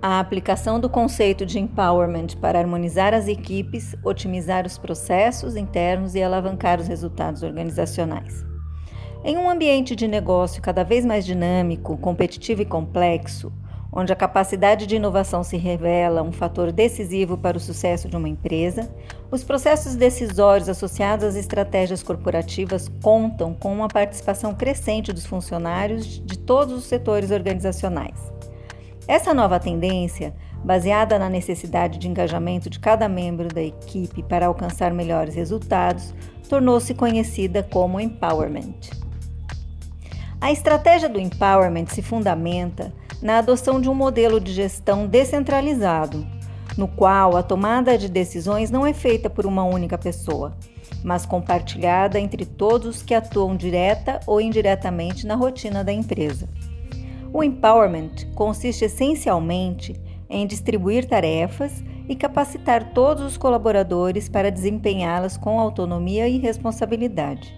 A aplicação do conceito de empowerment para harmonizar as equipes, otimizar os processos internos e alavancar os resultados organizacionais. Em um ambiente de negócio cada vez mais dinâmico, competitivo e complexo, onde a capacidade de inovação se revela um fator decisivo para o sucesso de uma empresa, os processos decisórios associados às estratégias corporativas contam com uma participação crescente dos funcionários de todos os setores organizacionais. Essa nova tendência, baseada na necessidade de engajamento de cada membro da equipe para alcançar melhores resultados, tornou-se conhecida como empowerment. A estratégia do empowerment se fundamenta na adoção de um modelo de gestão descentralizado, no qual a tomada de decisões não é feita por uma única pessoa, mas compartilhada entre todos que atuam direta ou indiretamente na rotina da empresa. O empowerment consiste essencialmente em distribuir tarefas e capacitar todos os colaboradores para desempenhá-las com autonomia e responsabilidade.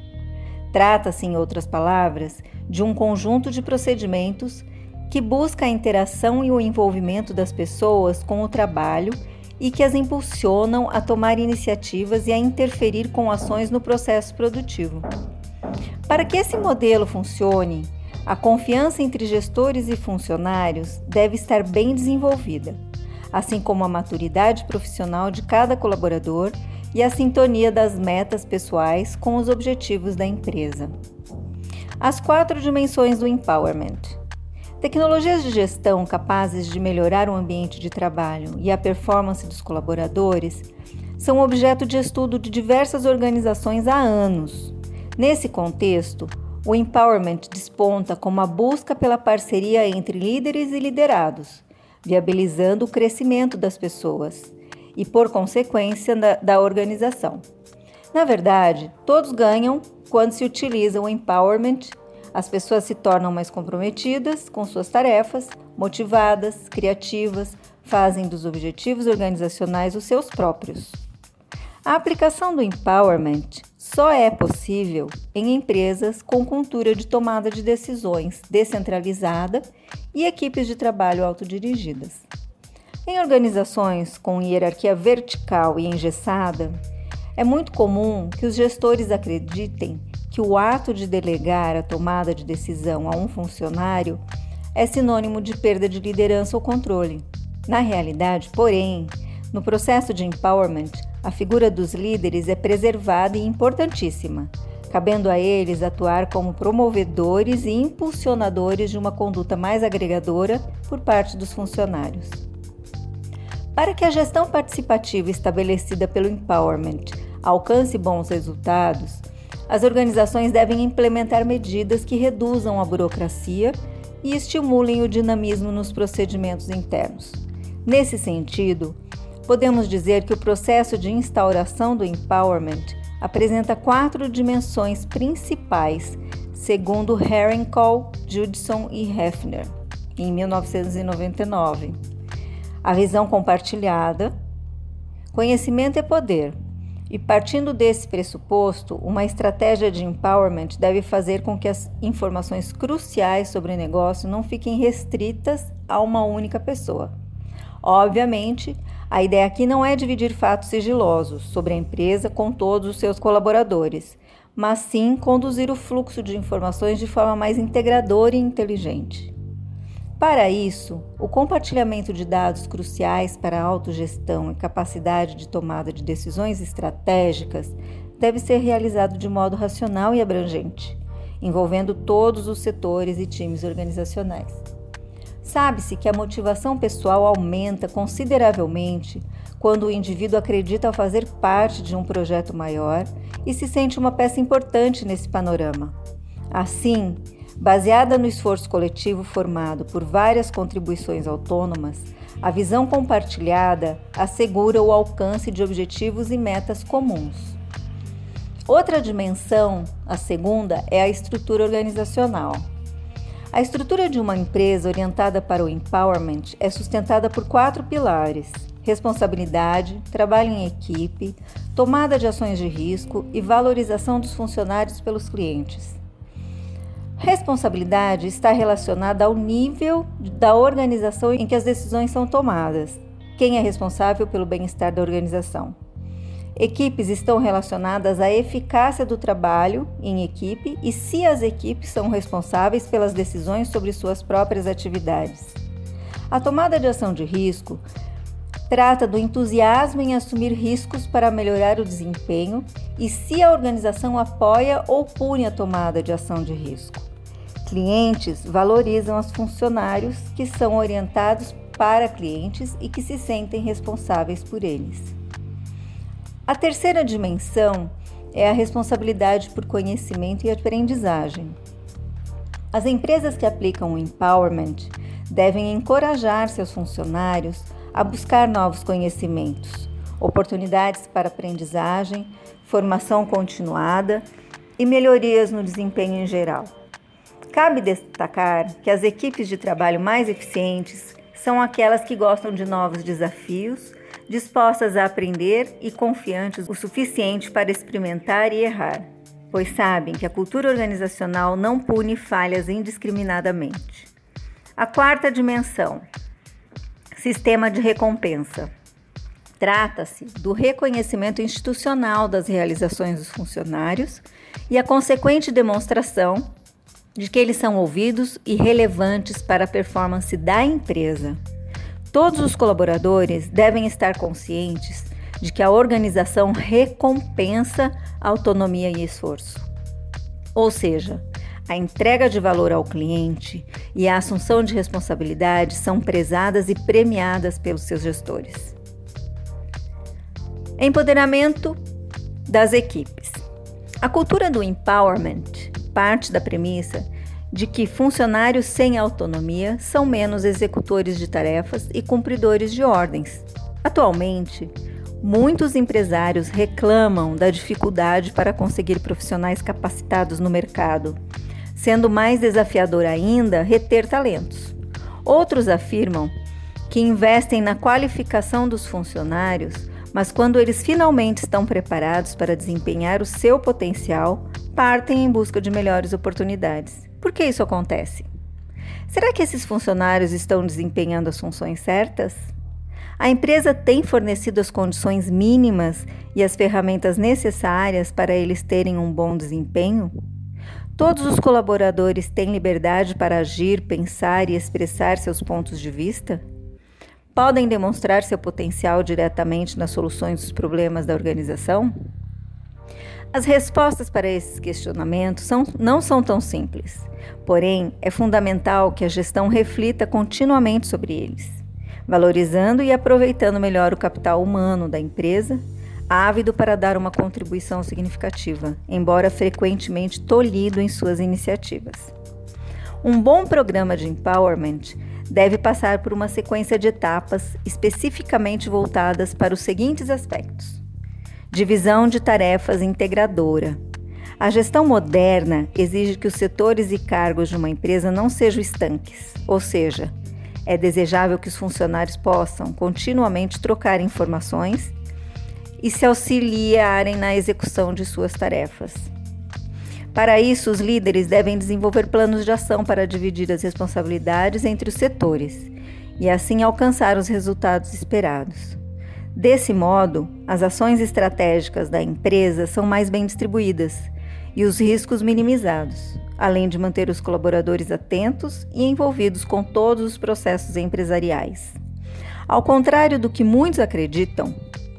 Trata-se, em outras palavras, de um conjunto de procedimentos que busca a interação e o envolvimento das pessoas com o trabalho e que as impulsionam a tomar iniciativas e a interferir com ações no processo produtivo. Para que esse modelo funcione, a confiança entre gestores e funcionários deve estar bem desenvolvida, assim como a maturidade profissional de cada colaborador e a sintonia das metas pessoais com os objetivos da empresa. As quatro dimensões do empowerment. Tecnologias de gestão capazes de melhorar o ambiente de trabalho e a performance dos colaboradores são objeto de estudo de diversas organizações há anos. Nesse contexto, o empowerment desponta como a busca pela parceria entre líderes e liderados, viabilizando o crescimento das pessoas e, por consequência, da, da organização. Na verdade, todos ganham quando se utiliza o empowerment. As pessoas se tornam mais comprometidas com suas tarefas, motivadas, criativas, fazem dos objetivos organizacionais os seus próprios. A aplicação do empowerment só é possível em empresas com cultura de tomada de decisões descentralizada e equipes de trabalho autodirigidas. Em organizações com hierarquia vertical e engessada, é muito comum que os gestores acreditem que o ato de delegar a tomada de decisão a um funcionário é sinônimo de perda de liderança ou controle. Na realidade, porém, no processo de empowerment, a figura dos líderes é preservada e importantíssima, cabendo a eles atuar como promovedores e impulsionadores de uma conduta mais agregadora por parte dos funcionários. Para que a gestão participativa estabelecida pelo empowerment alcance bons resultados, as organizações devem implementar medidas que reduzam a burocracia e estimulem o dinamismo nos procedimentos internos. Nesse sentido, podemos dizer que o processo de instauração do empowerment apresenta quatro dimensões principais, segundo Herringcall, Judson e Hefner, em 1999. A visão compartilhada, conhecimento é poder, e partindo desse pressuposto, uma estratégia de empowerment deve fazer com que as informações cruciais sobre o negócio não fiquem restritas a uma única pessoa. Obviamente, a ideia aqui não é dividir fatos sigilosos sobre a empresa com todos os seus colaboradores, mas sim conduzir o fluxo de informações de forma mais integradora e inteligente. Para isso, o compartilhamento de dados cruciais para a autogestão e capacidade de tomada de decisões estratégicas deve ser realizado de modo racional e abrangente, envolvendo todos os setores e times organizacionais. Sabe-se que a motivação pessoal aumenta consideravelmente quando o indivíduo acredita fazer parte de um projeto maior e se sente uma peça importante nesse panorama. Assim, baseada no esforço coletivo formado por várias contribuições autônomas, a visão compartilhada assegura o alcance de objetivos e metas comuns. Outra dimensão, a segunda, é a estrutura organizacional. A estrutura de uma empresa orientada para o empowerment é sustentada por quatro pilares: responsabilidade, trabalho em equipe, tomada de ações de risco e valorização dos funcionários pelos clientes. Responsabilidade está relacionada ao nível da organização em que as decisões são tomadas. Quem é responsável pelo bem-estar da organização? Equipes estão relacionadas à eficácia do trabalho em equipe e se as equipes são responsáveis pelas decisões sobre suas próprias atividades. A tomada de ação de risco trata do entusiasmo em assumir riscos para melhorar o desempenho e se a organização apoia ou pune a tomada de ação de risco. Clientes valorizam os funcionários que são orientados para clientes e que se sentem responsáveis por eles. A terceira dimensão é a responsabilidade por conhecimento e aprendizagem. As empresas que aplicam o empowerment devem encorajar seus funcionários a buscar novos conhecimentos, oportunidades para aprendizagem, formação continuada e melhorias no desempenho em geral. Cabe destacar que as equipes de trabalho mais eficientes são aquelas que gostam de novos desafios dispostas a aprender e confiantes o suficiente para experimentar e errar, pois sabem que a cultura organizacional não pune falhas indiscriminadamente. A quarta dimensão: sistema de recompensa. Trata-se do reconhecimento institucional das realizações dos funcionários e a consequente demonstração de que eles são ouvidos e relevantes para a performance da empresa. Todos os colaboradores devem estar conscientes de que a organização recompensa autonomia e esforço. Ou seja, a entrega de valor ao cliente e a assunção de responsabilidade são prezadas e premiadas pelos seus gestores. Empoderamento das equipes. A cultura do empowerment parte da premissa de que funcionários sem autonomia são menos executores de tarefas e cumpridores de ordens. Atualmente, muitos empresários reclamam da dificuldade para conseguir profissionais capacitados no mercado, sendo mais desafiador ainda reter talentos. Outros afirmam que investem na qualificação dos funcionários, mas quando eles finalmente estão preparados para desempenhar o seu potencial, partem em busca de melhores oportunidades. Por que isso acontece? Será que esses funcionários estão desempenhando as funções certas? A empresa tem fornecido as condições mínimas e as ferramentas necessárias para eles terem um bom desempenho? Todos os colaboradores têm liberdade para agir, pensar e expressar seus pontos de vista? Podem demonstrar seu potencial diretamente nas soluções dos problemas da organização? As respostas para esses questionamentos são, não são tão simples, porém, é fundamental que a gestão reflita continuamente sobre eles, valorizando e aproveitando melhor o capital humano da empresa, ávido para dar uma contribuição significativa, embora frequentemente tolhido em suas iniciativas. Um bom programa de empowerment deve passar por uma sequência de etapas especificamente voltadas para os seguintes aspectos Divisão de tarefas integradora. A gestão moderna exige que os setores e cargos de uma empresa não sejam estanques, ou seja, é desejável que os funcionários possam continuamente trocar informações e se auxiliarem na execução de suas tarefas. Para isso, os líderes devem desenvolver planos de ação para dividir as responsabilidades entre os setores e assim alcançar os resultados esperados. Desse modo, as ações estratégicas da empresa são mais bem distribuídas e os riscos minimizados, além de manter os colaboradores atentos e envolvidos com todos os processos empresariais. Ao contrário do que muitos acreditam,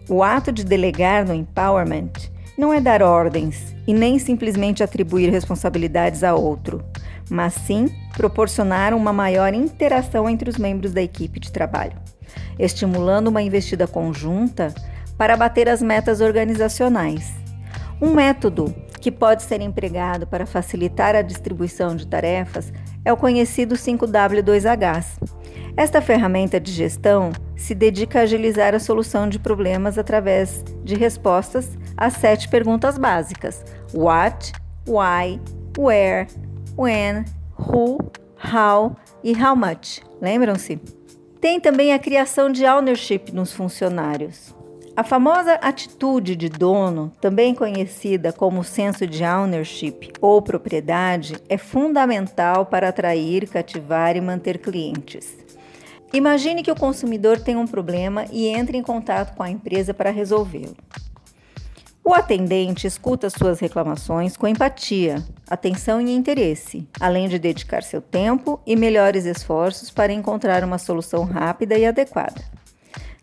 o ato de delegar no empowerment não é dar ordens e nem simplesmente atribuir responsabilidades a outro, mas sim proporcionar uma maior interação entre os membros da equipe de trabalho estimulando uma investida conjunta para bater as metas organizacionais. Um método que pode ser empregado para facilitar a distribuição de tarefas é o conhecido 5W2H. Esta ferramenta de gestão se dedica a agilizar a solução de problemas através de respostas às sete perguntas básicas: What, Why, Where, When, Who, How e How much. Lembram-se? Tem também a criação de ownership nos funcionários. A famosa atitude de dono, também conhecida como senso de ownership ou propriedade, é fundamental para atrair, cativar e manter clientes. Imagine que o consumidor tem um problema e entre em contato com a empresa para resolvê-lo. O atendente escuta suas reclamações com empatia, atenção e interesse, além de dedicar seu tempo e melhores esforços para encontrar uma solução rápida e adequada.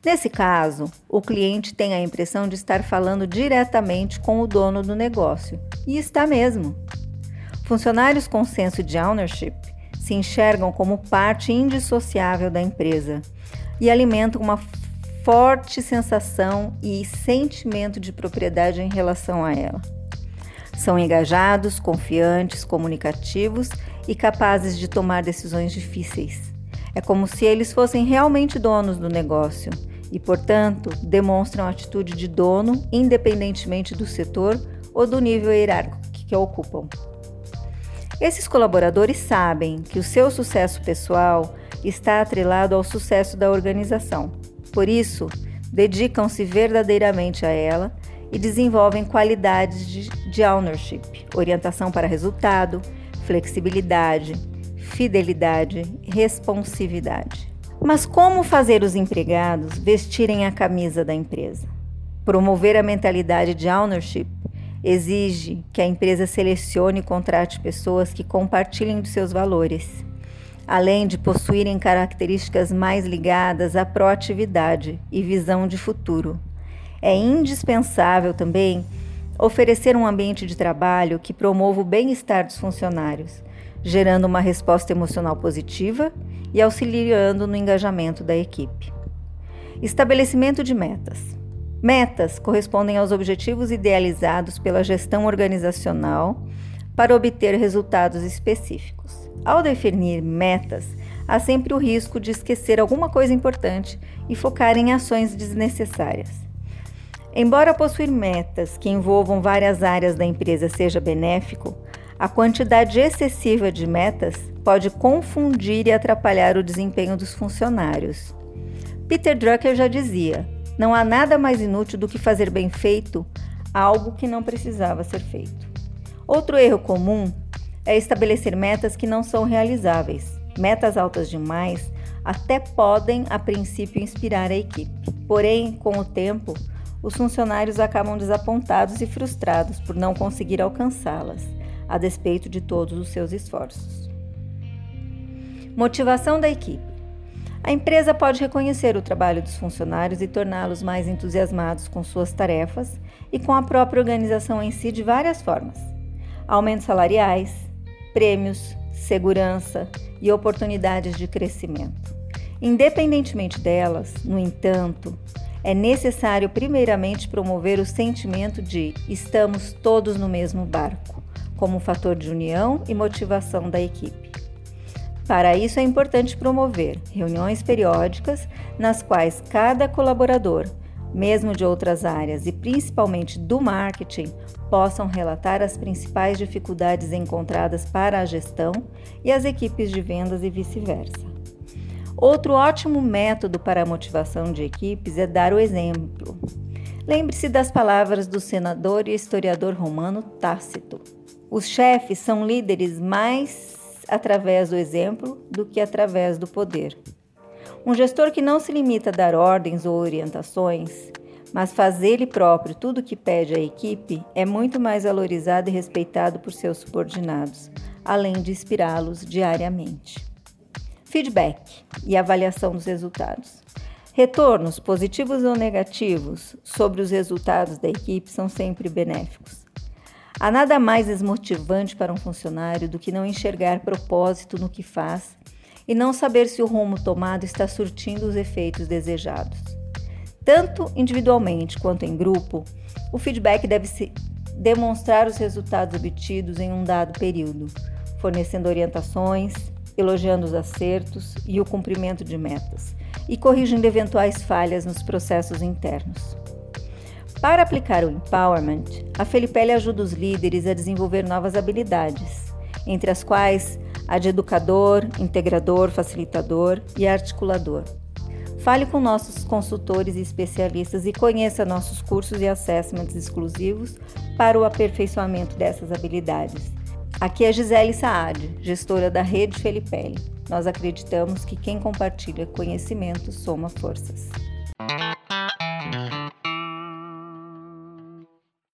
Nesse caso, o cliente tem a impressão de estar falando diretamente com o dono do negócio, e está mesmo. Funcionários com senso de ownership se enxergam como parte indissociável da empresa e alimentam uma forte sensação e sentimento de propriedade em relação a ela. São engajados, confiantes, comunicativos e capazes de tomar decisões difíceis. É como se eles fossem realmente donos do negócio e, portanto, demonstram atitude de dono independentemente do setor ou do nível hierárquico que ocupam. Esses colaboradores sabem que o seu sucesso pessoal está atrelado ao sucesso da organização. Por isso, dedicam-se verdadeiramente a ela e desenvolvem qualidades de, de ownership, orientação para resultado, flexibilidade, fidelidade, responsividade. Mas como fazer os empregados vestirem a camisa da empresa? Promover a mentalidade de ownership exige que a empresa selecione e contrate pessoas que compartilhem dos seus valores, além de possuírem características mais ligadas à proatividade e visão de futuro. É indispensável também oferecer um ambiente de trabalho que promova o bem-estar dos funcionários, gerando uma resposta emocional positiva e auxiliando no engajamento da equipe. Estabelecimento de metas. Metas correspondem aos objetivos idealizados pela gestão organizacional para obter resultados específicos. Ao definir metas, há sempre o risco de esquecer alguma coisa importante e focar em ações desnecessárias. Embora possuir metas que envolvam várias áreas da empresa seja benéfico, a quantidade excessiva de metas pode confundir e atrapalhar o desempenho dos funcionários. Peter Drucker já dizia: não há nada mais inútil do que fazer bem feito algo que não precisava ser feito. Outro erro comum é estabelecer metas que não são realizáveis. Metas altas demais até podem, a princípio, inspirar a equipe. Porém, com o tempo, os funcionários acabam desapontados e frustrados por não conseguir alcançá-las, a despeito de todos os seus esforços. Motivação da equipe. A empresa pode reconhecer o trabalho dos funcionários e torná-los mais entusiasmados com suas tarefas e com a própria organização em si de várias formas: aumentos salariais, prêmios, segurança e oportunidades de crescimento. Independentemente delas, no entanto, é necessário primeiramente promover o sentimento de estamos todos no mesmo barco, como fator de união e motivação da equipe. Para isso é importante promover reuniões periódicas nas quais cada colaborador, mesmo de outras áreas e principalmente do marketing, possam relatar as principais dificuldades encontradas para a gestão e as equipes de vendas e vice-versa. Outro ótimo método para a motivação de equipes é dar o exemplo. Lembre-se das palavras do senador e historiador romano Tácito. Os chefes são líderes mais através do exemplo do que através do poder. Um gestor que não se limita a dar ordens ou orientações, mas faz ele próprio tudo o que pede à equipe, é muito mais valorizado e respeitado por seus subordinados, além de inspirá-los diariamente. Feedback e avaliação dos resultados. Retornos, positivos ou negativos, sobre os resultados da equipe são sempre benéficos. Há nada mais desmotivante para um funcionário do que não enxergar propósito no que faz e não saber se o rumo tomado está surtindo os efeitos desejados. Tanto individualmente quanto em grupo, o feedback deve se demonstrar os resultados obtidos em um dado período, fornecendo orientações, elogiando os acertos e o cumprimento de metas, e corrigindo eventuais falhas nos processos internos. Para aplicar o empowerment, a Felipelli ajuda os líderes a desenvolver novas habilidades, entre as quais a de educador, integrador, facilitador e articulador. Fale com nossos consultores e especialistas e conheça nossos cursos e assessments exclusivos para o aperfeiçoamento dessas habilidades. Aqui é Gisele Saad, gestora da Rede Felipelli. Nós acreditamos que quem compartilha conhecimento soma forças.